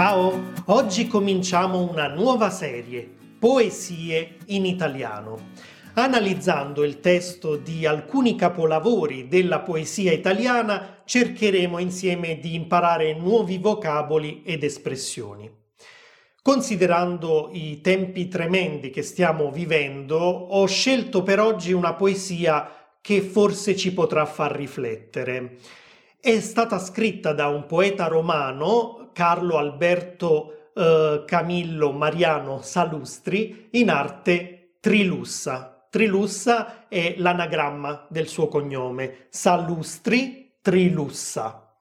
Ciao, oggi cominciamo una nuova serie, Poesie in italiano, analizzando il testo di alcuni capolavori della poesia italiana cercheremo insieme di imparare nuovi vocaboli ed espressioni. Considerando i tempi tremendi che stiamo vivendo, ho scelto per oggi una poesia che forse ci potrà far riflettere. È stata scritta da un poeta romano, Carlo Alberto eh, Camillo Mariano Salustri, in arte Trilussa. Trilussa è l'anagramma del suo cognome, Salustri Trilussa.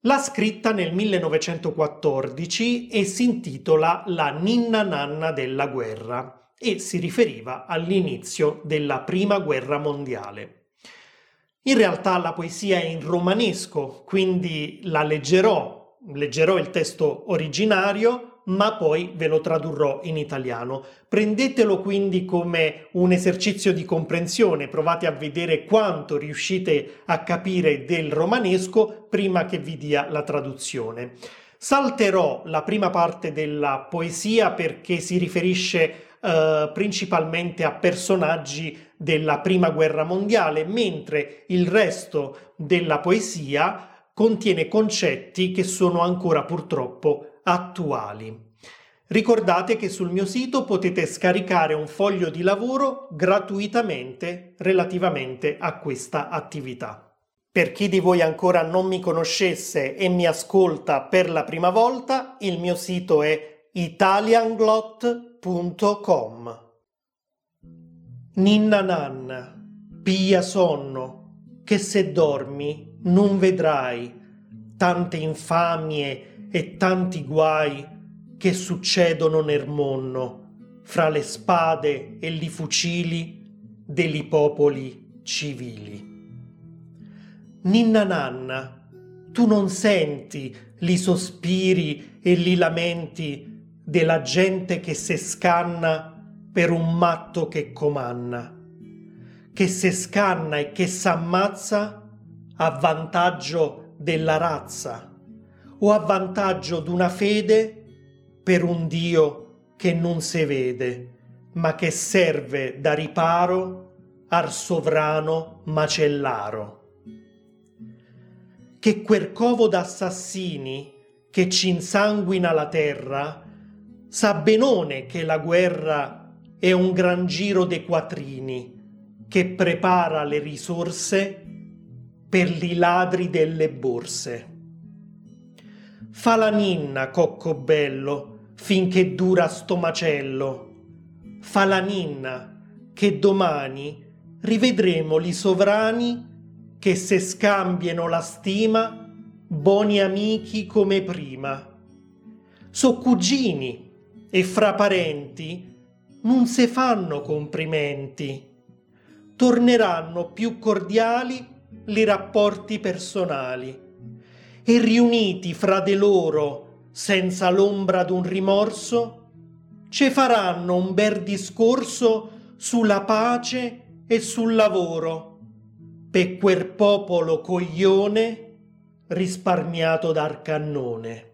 L'ha scritta nel 1914 e si intitola La ninna nanna della guerra e si riferiva all'inizio della Prima Guerra Mondiale. In realtà la poesia è in romanesco, quindi la leggerò, leggerò il testo originario, ma poi ve lo tradurrò in italiano. Prendetelo quindi come un esercizio di comprensione, provate a vedere quanto riuscite a capire del romanesco prima che vi dia la traduzione. Salterò la prima parte della poesia perché si riferisce eh, principalmente a personaggi della Prima Guerra Mondiale, mentre il resto della poesia contiene concetti che sono ancora purtroppo attuali. Ricordate che sul mio sito potete scaricare un foglio di lavoro gratuitamente relativamente a questa attività. Per chi di voi ancora non mi conoscesse e mi ascolta per la prima volta, il mio sito è italianglot.com Ninna nanna, pia sonno, che se dormi non vedrai tante infamie e tanti guai che succedono nel mondo fra le spade e li fucili degli popoli civili. Ninna nanna, tu non senti li sospiri e li lamenti della gente che se scanna per un matto che comanna, che se scanna e che s'ammazza a vantaggio della razza o a vantaggio d'una fede per un Dio che non si vede, ma che serve da riparo al sovrano macellaro. Che quel covo d'assassini che ci insanguina la terra Sa benone che la guerra è un gran giro de quattrini che prepara le risorse per li ladri delle borse. Fa la ninna, cocco bello, finché dura sto macello. Fa la ninna, che domani rivedremo li sovrani che se scambiano la stima, buoni amici come prima. So cugini, e fra parenti non se fanno complimenti. Torneranno più cordiali i rapporti personali e riuniti fra de loro senza l'ombra d'un rimorso, ci faranno un bel discorso sulla pace e sul lavoro per quel popolo coglione risparmiato dal cannone.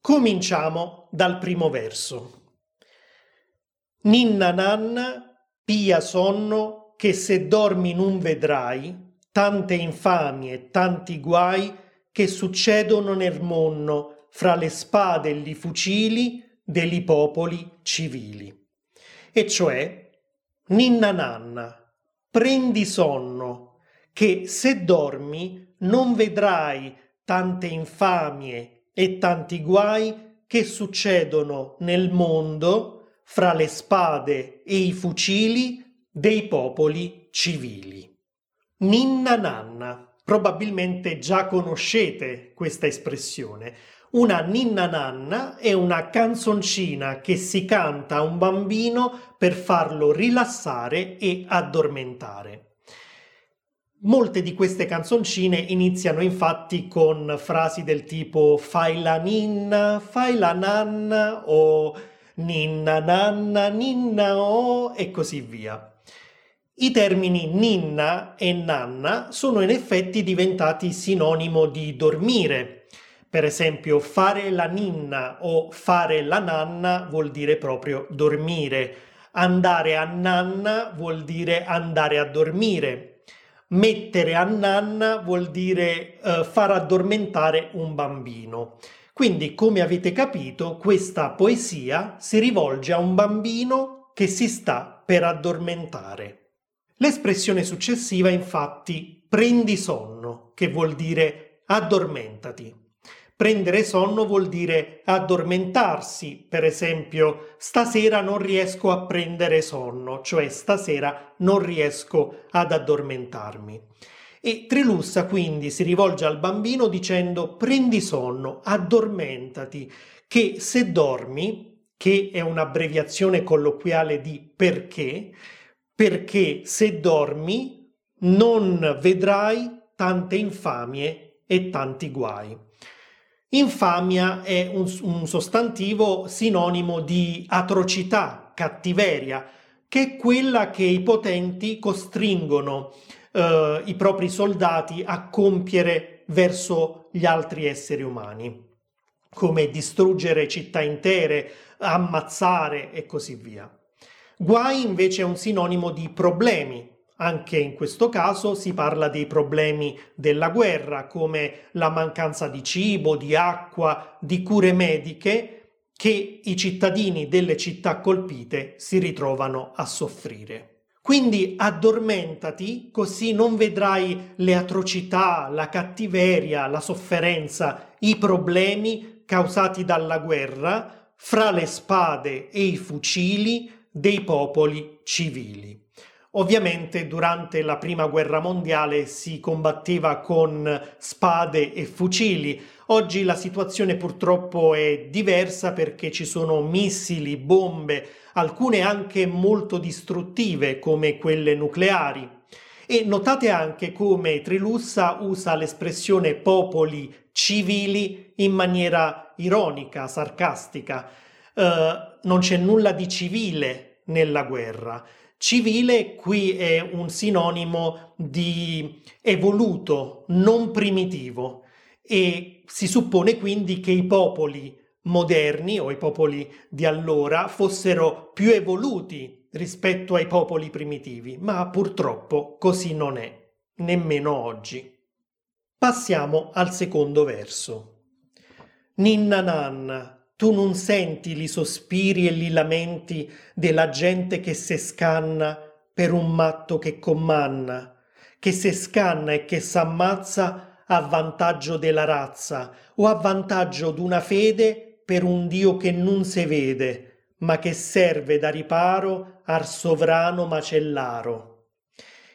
Cominciamo dal primo verso. Ninna nanna, pia sonno, che se dormi non vedrai tante infamie e tanti guai che succedono nel mondo fra le spade e i fucili degli popoli civili. E cioè, ninna nanna, prendi sonno, che se dormi non vedrai tante infamie e tanti guai che succedono nel mondo fra le spade e i fucili dei popoli civili. Ninna nanna. Probabilmente già conoscete questa espressione. Una ninna nanna è una canzoncina che si canta a un bambino per farlo rilassare e addormentare. Molte di queste canzoncine iniziano infatti con frasi del tipo fai la ninna, fai la nanna o ninna nanna, ninna o e così via. I termini ninna e nanna sono in effetti diventati sinonimo di dormire, Per esempio, fare la ninna o fare la nanna vuol dire proprio dormire. Andare a nanna vuol dire andare a dormire. Mettere a nanna vuol dire uh, far addormentare un bambino. Quindi, come avete capito, questa poesia si rivolge a un bambino che si sta per addormentare. L'espressione successiva, infatti, prendi sonno, che vuol dire addormentati. Prendere sonno vuol dire addormentarsi, per esempio stasera non riesco a prendere sonno, cioè stasera non riesco ad addormentarmi. E Trilussa quindi si rivolge al bambino dicendo prendi sonno, addormentati, che se dormi, che è un'abbreviazione colloquiale di perché, perché se dormi non vedrai tante infamie e tanti guai. Infamia è un, un sostantivo sinonimo di atrocità, cattiveria, che è quella che i potenti costringono eh, i propri soldati a compiere verso gli altri esseri umani, come distruggere città intere, ammazzare e così via. Guai invece è un sinonimo di problemi, anche in questo caso si parla dei problemi della guerra, come la mancanza di cibo, di acqua, di cure mediche che i cittadini delle città colpite si ritrovano a soffrire. Quindi addormentati, così non vedrai le atrocità, la cattiveria, la sofferenza, i problemi causati dalla guerra fra le spade e i fucili dei popoli civili. Ovviamente durante la prima guerra mondiale si combatteva con spade e fucili. Oggi la situazione purtroppo è diversa perché ci sono missili, bombe, alcune anche molto distruttive come quelle nucleari. E notate anche come Trilussa usa l'espressione popoli civili in maniera ironica, sarcastica. Uh, non c'è nulla di civile nella guerra. Civile qui è un sinonimo di evoluto, non primitivo e si suppone quindi che i popoli moderni o i popoli di allora fossero più evoluti rispetto ai popoli primitivi, ma purtroppo così non è, nemmeno oggi. Passiamo al secondo verso. Ninna nanna, tu non senti li sospiri e li lamenti della gente che se scanna per un matto che commanna, che se scanna e che s'ammazza a vantaggio della razza o a vantaggio d'una fede per un Dio che non se vede, ma che serve da riparo al sovrano macellaro.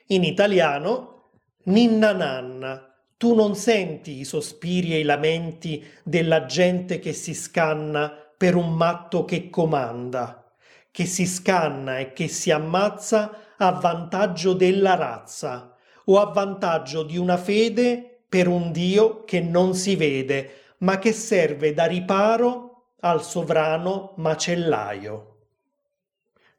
In italiano, ninna nanna, tu non senti i sospiri e i lamenti della gente che si scanna per un matto che comanda, che si scanna e che si ammazza a vantaggio della razza o a vantaggio di una fede per un Dio che non si vede, ma che serve da riparo al sovrano macellaio.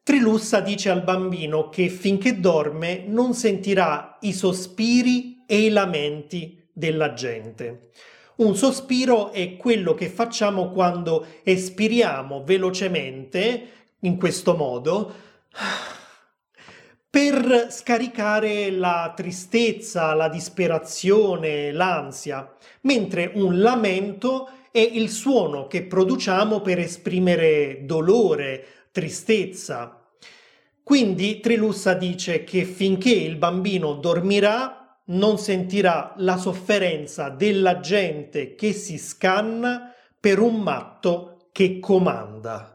Trilussa dice al bambino che finché dorme non sentirà i sospiri e i lamenti della gente. Un sospiro è quello che facciamo quando espiriamo velocemente, in questo modo, per scaricare la tristezza, la disperazione, l'ansia, mentre un lamento è il suono che produciamo per esprimere dolore, tristezza. Quindi Trilussa dice che finché il bambino dormirà non sentirà la sofferenza della gente che si scanna per un matto che comanda.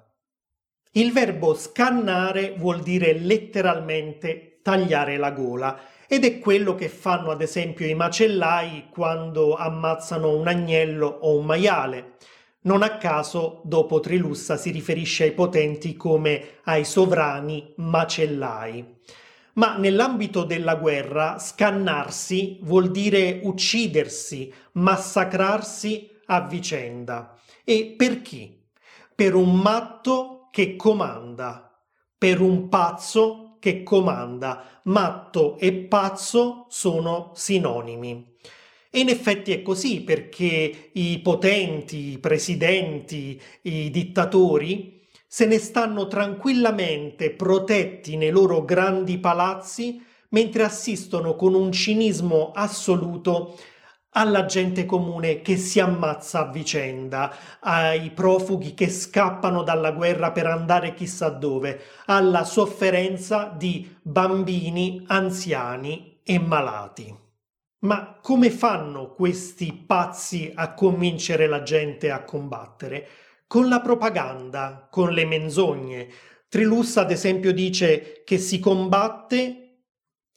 Il verbo scannare vuol dire letteralmente tagliare la gola ed è quello che fanno ad esempio i macellai quando ammazzano un agnello o un maiale. Non a caso, dopo Trilussa si riferisce ai potenti come ai sovrani macellai ma nell'ambito della guerra scannarsi vuol dire uccidersi, massacrarsi a vicenda. E per chi? Per un matto che comanda, per un pazzo che comanda. Matto e pazzo sono sinonimi. E in effetti è così perché i potenti, i presidenti, i dittatori se ne stanno tranquillamente protetti nei loro grandi palazzi mentre assistono con un cinismo assoluto alla gente comune che si ammazza a vicenda, ai profughi che scappano dalla guerra per andare chissà dove, alla sofferenza di bambini, anziani e malati. Ma come fanno questi pazzi a convincere la gente a combattere? Con la propaganda, con le menzogne. Trilussa, ad esempio, dice che si combatte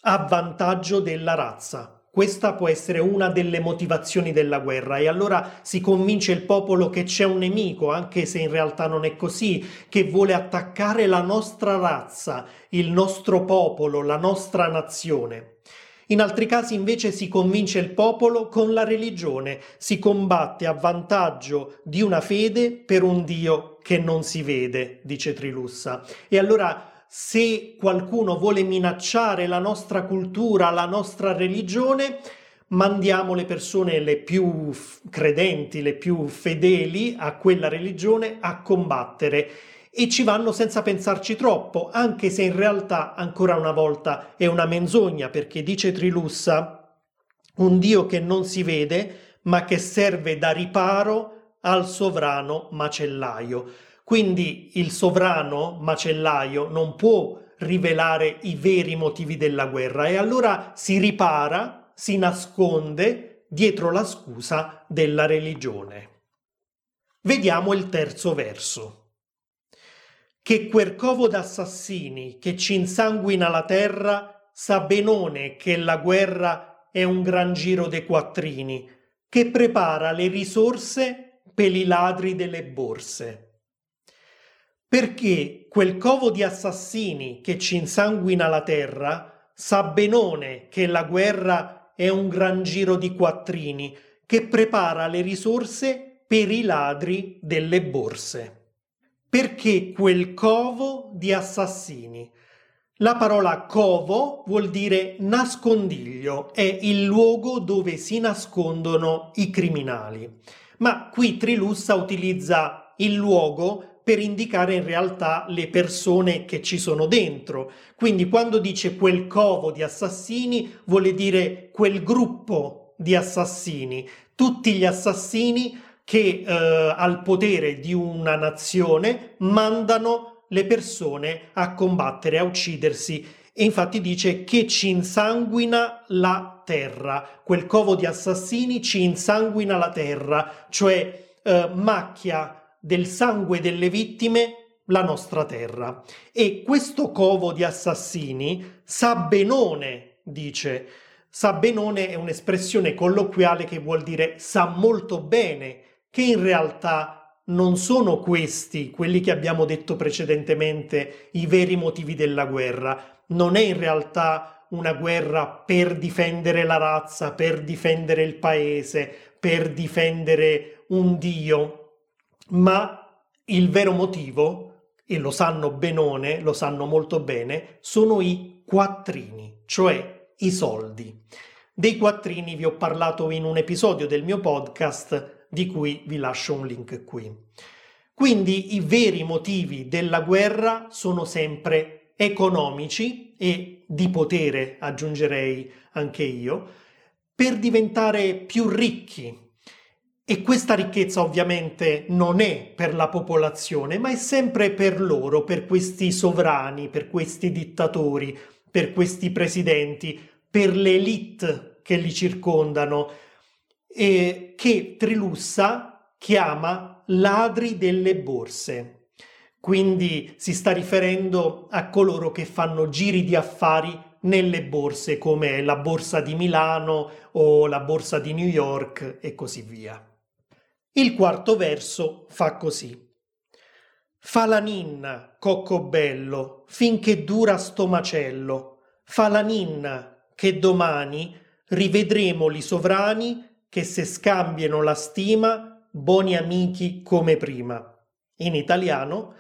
a vantaggio della razza. Questa può essere una delle motivazioni della guerra e allora si convince il popolo che c'è un nemico, anche se in realtà non è così, che vuole attaccare la nostra razza, il nostro popolo, la nostra nazione. In altri casi invece si convince il popolo con la religione, si combatte a vantaggio di una fede per un Dio che non si vede, dice Trilussa. E allora se qualcuno vuole minacciare la nostra cultura, la nostra religione, mandiamo le persone le più credenti, le più fedeli a quella religione a combattere e ci vanno senza pensarci troppo, anche se in realtà ancora una volta è una menzogna, perché dice Trilussa, un Dio che non si vede, ma che serve da riparo al sovrano macellaio. Quindi il sovrano macellaio non può rivelare i veri motivi della guerra e allora si ripara, si nasconde dietro la scusa della religione. Vediamo il terzo verso. Che quel covo d'assassini che ci insanguina la terra sa benone che la guerra è un gran giro dei quattrini, che prepara le risorse per i ladri delle borse perché quel covo di assassini che ci insanguina la terra sa benone che la guerra è un gran giro di quattrini che prepara le risorse per i ladri delle borse. Perché quel covo di assassini? La parola covo vuol dire nascondiglio, è il luogo dove si nascondono i criminali. Ma qui Trilussa utilizza il luogo per indicare in realtà le persone che ci sono dentro. Quindi quando dice quel covo di assassini vuole dire quel gruppo di assassini, tutti gli assassini che eh, al potere di una nazione mandano le persone a combattere, a uccidersi. E infatti dice che ci insanguina la terra, quel covo di assassini ci insanguina la terra, cioè eh, macchia del sangue delle vittime la nostra terra. E questo covo di assassini sa benone, dice. Sa benone è un'espressione colloquiale che vuol dire sa molto bene, che in realtà non sono questi, quelli che abbiamo detto precedentemente, i veri motivi della guerra. Non è in realtà una guerra per difendere la razza, per difendere il paese, per difendere un dio, ma il vero motivo, e lo sanno benone, lo sanno molto bene, sono i quattrini, cioè i soldi. Dei quattrini vi ho parlato in un episodio del mio podcast di cui vi lascio un link qui. Quindi i veri motivi della guerra sono sempre economici e di potere, aggiungerei anche io, per diventare più ricchi, e questa ricchezza ovviamente non è per la popolazione, ma è sempre per loro, per questi sovrani, per questi dittatori, per questi presidenti, per l'elite che li circondano, e che Trilussa chiama ladri delle borse. Quindi si sta riferendo a coloro che fanno giri di affari nelle borse come la borsa di Milano o la borsa di New York e così via. Il quarto verso fa così. Fa la ninna, cocco bello, finché dura sto macello. Fa la ninna, che domani rivedremo li sovrani che se scambiano la stima, buoni amici come prima. In italiano,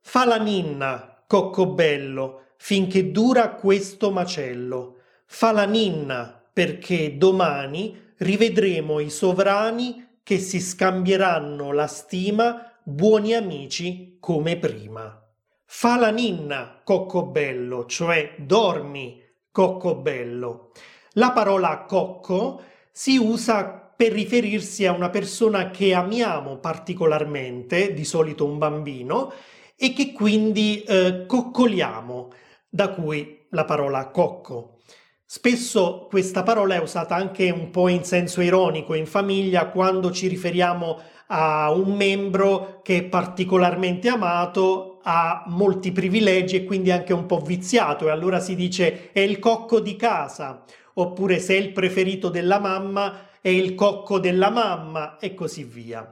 fa la ninna, cocco bello, finché dura questo macello. Fa la ninna, perché domani rivedremo i sovrani che si scambieranno la stima buoni amici come prima. Fa la ninna, coccobello, cioè dormi, coccobello. La parola cocco si usa per riferirsi a una persona che amiamo particolarmente, di solito un bambino, e che quindi eh, coccoliamo, da cui la parola cocco. Spesso questa parola è usata anche un po' in senso ironico in famiglia quando ci riferiamo a un membro che è particolarmente amato, ha molti privilegi e quindi anche un po' viziato e allora si dice è il cocco di casa, oppure se il preferito della mamma è il cocco della mamma e così via.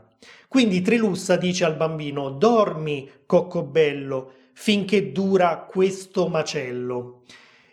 Quindi Trilussa dice al bambino dormi, cocco bello, finché dura questo macello.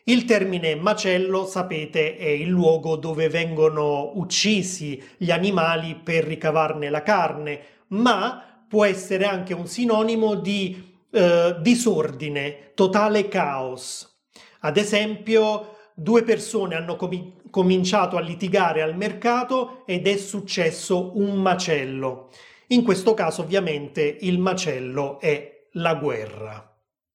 Il termine macello, sapete, è il luogo dove vengono uccisi gli animali per ricavarne la carne, ma può essere anche un sinonimo di eh, disordine, totale caos. Ad esempio, due persone hanno com- cominciato a litigare al mercato ed è successo un macello. In questo caso ovviamente il macello è la guerra.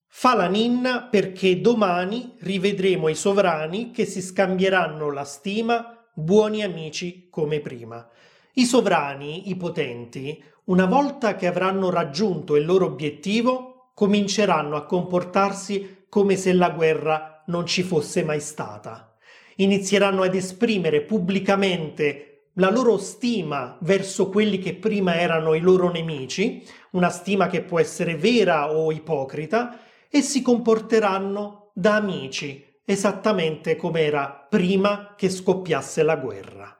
Fa la ninna perché domani rivedremo i sovrani che si scambieranno la stima, buoni amici come prima. I sovrani, i potenti, una volta che avranno raggiunto il loro obiettivo, cominceranno a comportarsi come se la guerra non ci fosse mai stata. Inizieranno ad esprimere pubblicamente la loro stima verso quelli che prima erano i loro nemici, una stima che può essere vera o ipocrita, e si comporteranno da amici, esattamente come era prima che scoppiasse la guerra.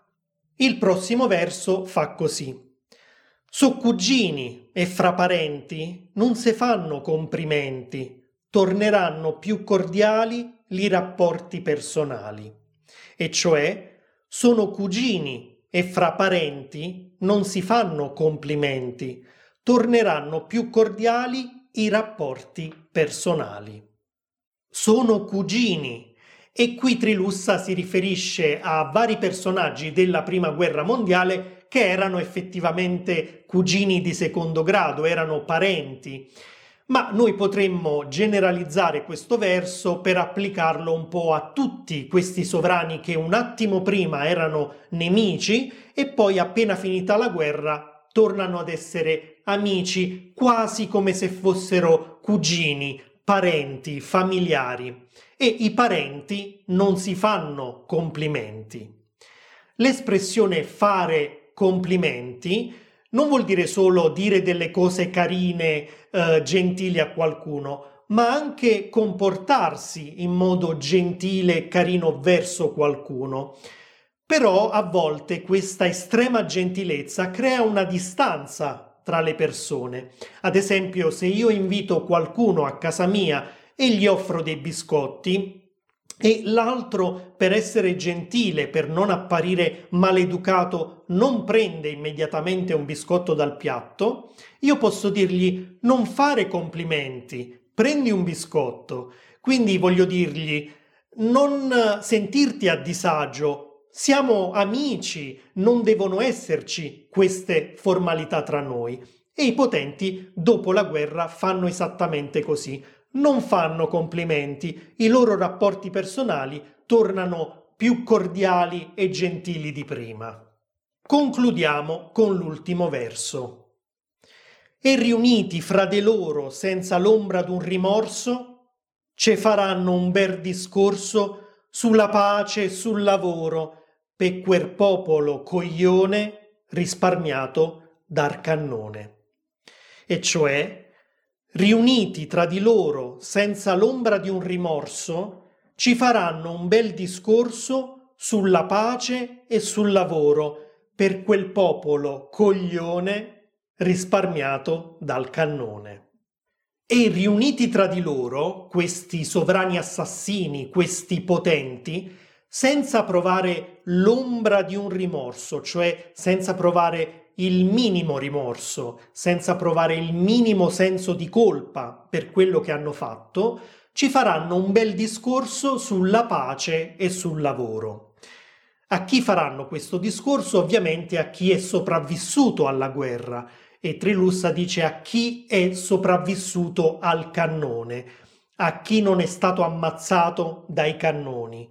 Il prossimo verso fa così. Su cugini e fra parenti non se fanno complimenti, torneranno più cordiali i rapporti personali, e cioè sono cugini e fra parenti non si fanno complimenti, torneranno più cordiali i rapporti personali. Sono cugini e qui Trilussa si riferisce a vari personaggi della Prima Guerra Mondiale che erano effettivamente cugini di secondo grado, erano parenti ma noi potremmo generalizzare questo verso per applicarlo un po' a tutti questi sovrani che un attimo prima erano nemici e poi appena finita la guerra tornano ad essere amici quasi come se fossero cugini, parenti, familiari e i parenti non si fanno complimenti. L'espressione fare complimenti non vuol dire solo dire delle cose carine, eh, gentili a qualcuno, ma anche comportarsi in modo gentile e carino verso qualcuno. Però a volte questa estrema gentilezza crea una distanza tra le persone. Ad esempio, se io invito qualcuno a casa mia e gli offro dei biscotti, e l'altro per essere gentile, per non apparire maleducato, non prende immediatamente un biscotto dal piatto, io posso dirgli non fare complimenti, prendi un biscotto. Quindi voglio dirgli non sentirti a disagio, siamo amici, non devono esserci queste formalità tra noi. E i potenti dopo la guerra fanno esattamente così non fanno complimenti, i loro rapporti personali tornano più cordiali e gentili di prima. Concludiamo con l'ultimo verso. E riuniti fra de loro senza l'ombra d'un rimorso, ce faranno un bel discorso sulla pace e sul lavoro per quel popolo coglione risparmiato dal cannone. E cioè riuniti tra di loro senza l'ombra di un rimorso, ci faranno un bel discorso sulla pace e sul lavoro per quel popolo coglione risparmiato dal cannone. E riuniti tra di loro, questi sovrani assassini, questi potenti, senza provare l'ombra di un rimorso, cioè senza provare il minimo rimorso, senza provare il minimo senso di colpa per quello che hanno fatto, ci faranno un bel discorso sulla pace e sul lavoro. A chi faranno questo discorso? Ovviamente a chi è sopravvissuto alla guerra e Trilussa dice a chi è sopravvissuto al cannone, a chi non è stato ammazzato dai cannoni.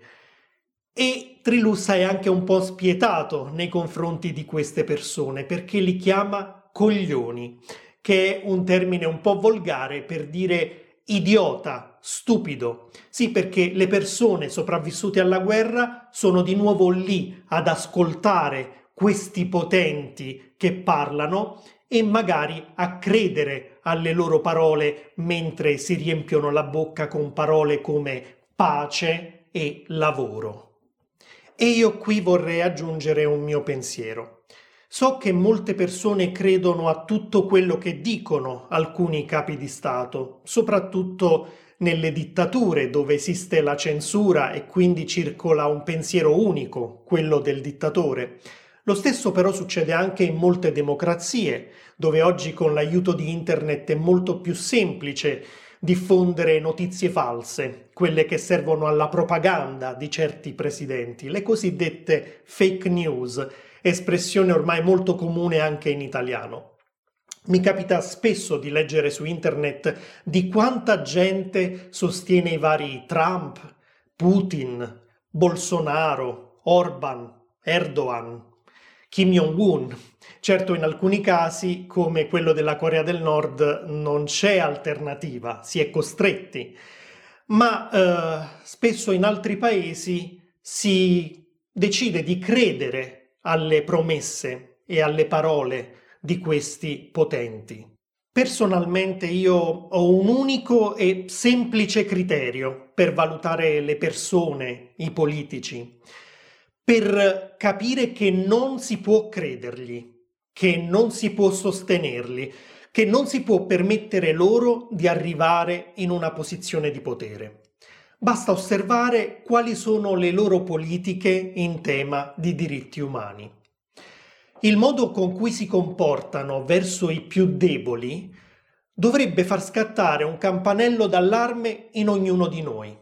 E Trilussa è anche un po' spietato nei confronti di queste persone perché li chiama coglioni, che è un termine un po' volgare per dire idiota, stupido. Sì, perché le persone sopravvissute alla guerra sono di nuovo lì ad ascoltare questi potenti che parlano e magari a credere alle loro parole mentre si riempiono la bocca con parole come pace e lavoro. E io qui vorrei aggiungere un mio pensiero. So che molte persone credono a tutto quello che dicono alcuni capi di Stato, soprattutto nelle dittature dove esiste la censura e quindi circola un pensiero unico, quello del dittatore. Lo stesso però succede anche in molte democrazie, dove oggi con l'aiuto di Internet è molto più semplice diffondere notizie false, quelle che servono alla propaganda di certi presidenti, le cosiddette fake news, espressione ormai molto comune anche in italiano. Mi capita spesso di leggere su internet di quanta gente sostiene i vari Trump, Putin, Bolsonaro, Orban, Erdogan, Kim Jong-un. Certo, in alcuni casi, come quello della Corea del Nord, non c'è alternativa, si è costretti, ma eh, spesso in altri paesi si decide di credere alle promesse e alle parole di questi potenti. Personalmente io ho un unico e semplice criterio per valutare le persone, i politici, per capire che non si può credergli, che non si può sostenerli, che non si può permettere loro di arrivare in una posizione di potere. Basta osservare quali sono le loro politiche in tema di diritti umani. Il modo con cui si comportano verso i più deboli dovrebbe far scattare un campanello d'allarme in ognuno di noi,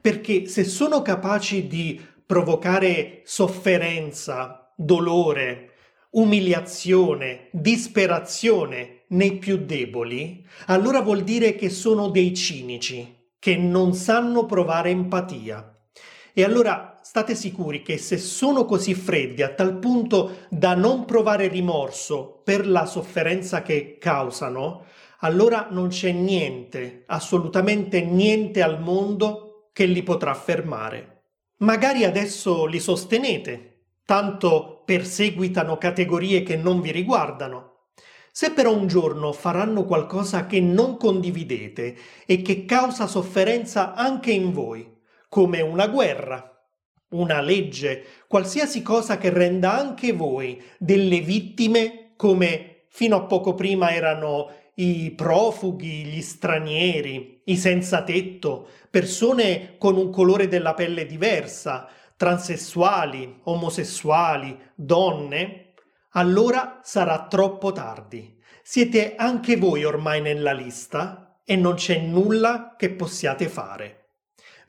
perché se sono capaci di provocare sofferenza, dolore, umiliazione, disperazione nei più deboli, allora vuol dire che sono dei cinici, che non sanno provare empatia. E allora state sicuri che se sono così freddi a tal punto da non provare rimorso per la sofferenza che causano, allora non c'è niente, assolutamente niente al mondo che li potrà fermare. Magari adesso li sostenete, tanto perseguitano categorie che non vi riguardano. Se però un giorno faranno qualcosa che non condividete e che causa sofferenza anche in voi, come una guerra, una legge, qualsiasi cosa che renda anche voi delle vittime come fino a poco prima erano i profughi, gli stranieri, i senza tetto, persone con un colore della pelle diversa, transessuali, omosessuali, donne, allora sarà troppo tardi. Siete anche voi ormai nella lista e non c'è nulla che possiate fare.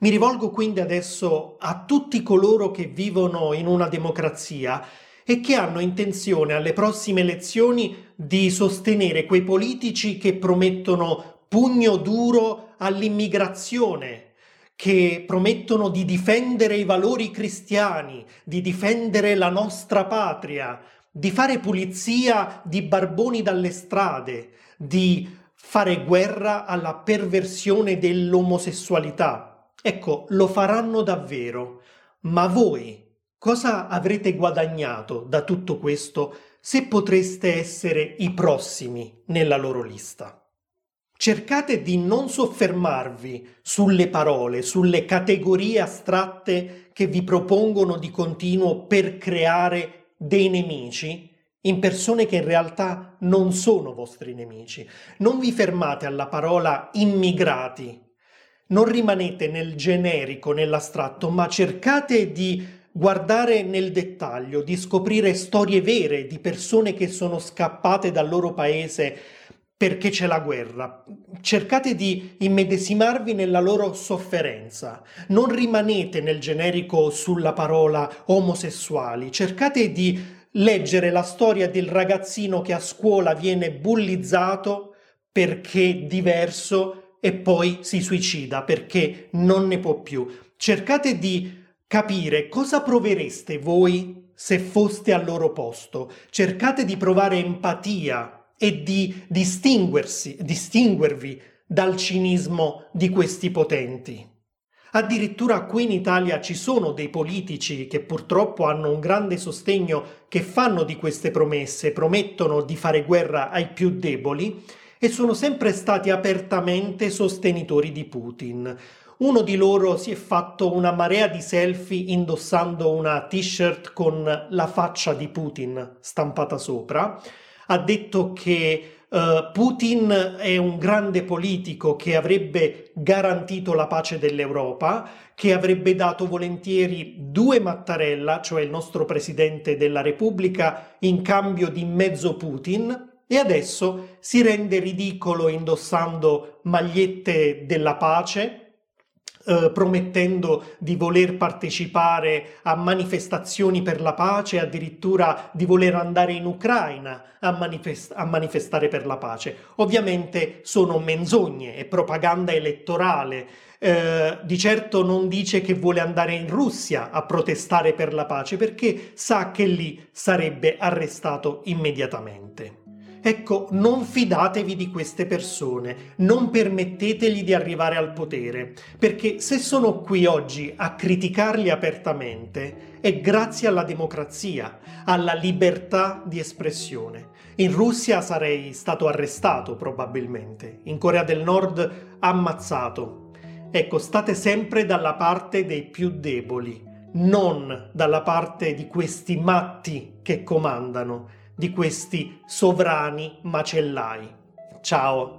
Mi rivolgo quindi adesso a tutti coloro che vivono in una democrazia e che hanno intenzione alle prossime elezioni di sostenere quei politici che promettono pugno duro all'immigrazione, che promettono di difendere i valori cristiani, di difendere la nostra patria, di fare pulizia di barboni dalle strade, di fare guerra alla perversione dell'omosessualità. Ecco, lo faranno davvero. Ma voi cosa avrete guadagnato da tutto questo se potreste essere i prossimi nella loro lista? Cercate di non soffermarvi sulle parole, sulle categorie astratte che vi propongono di continuo per creare dei nemici in persone che in realtà non sono vostri nemici. Non vi fermate alla parola immigrati non rimanete nel generico, nell'astratto, ma cercate di guardare nel dettaglio, di scoprire storie vere di persone che sono scappate dal loro paese perché c'è la guerra. Cercate di immedesimarvi nella loro sofferenza. Non rimanete nel generico sulla parola omosessuali. Cercate di leggere la storia del ragazzino che a scuola viene bullizzato perché diverso e poi si suicida perché non ne può più. Cercate di capire cosa provereste voi se foste al loro posto. Cercate di provare empatia e di distinguervi dal cinismo di questi potenti. Addirittura qui in Italia ci sono dei politici che purtroppo hanno un grande sostegno che fanno di queste promesse, promettono di fare guerra ai più deboli e sono sempre stati apertamente sostenitori di Putin. Uno di loro si è fatto una marea di selfie indossando una t-shirt con la faccia di Putin stampata sopra. Ha detto che Uh, Putin è un grande politico che avrebbe garantito la pace dell'Europa, che avrebbe dato volentieri due Mattarella, cioè il nostro presidente della Repubblica, in cambio di mezzo Putin, e adesso si rende ridicolo indossando magliette della pace, eh, promettendo di voler partecipare a manifestazioni per la pace, addirittura di voler andare in Ucraina a, manifest- a manifestare per la pace. Ovviamente sono menzogne e propaganda elettorale. Eh, di certo non dice che vuole andare in Russia a protestare per la pace perché sa che lì sarebbe arrestato immediatamente. Ecco, non fidatevi di queste persone, non permettetegli di arrivare al potere, perché se sono qui oggi a criticarli apertamente è grazie alla democrazia, alla libertà di espressione. In Russia sarei stato arrestato probabilmente, in Corea del Nord ammazzato. Ecco, state sempre dalla parte dei più deboli, non dalla parte di questi matti che comandano di questi sovrani macellai. Ciao!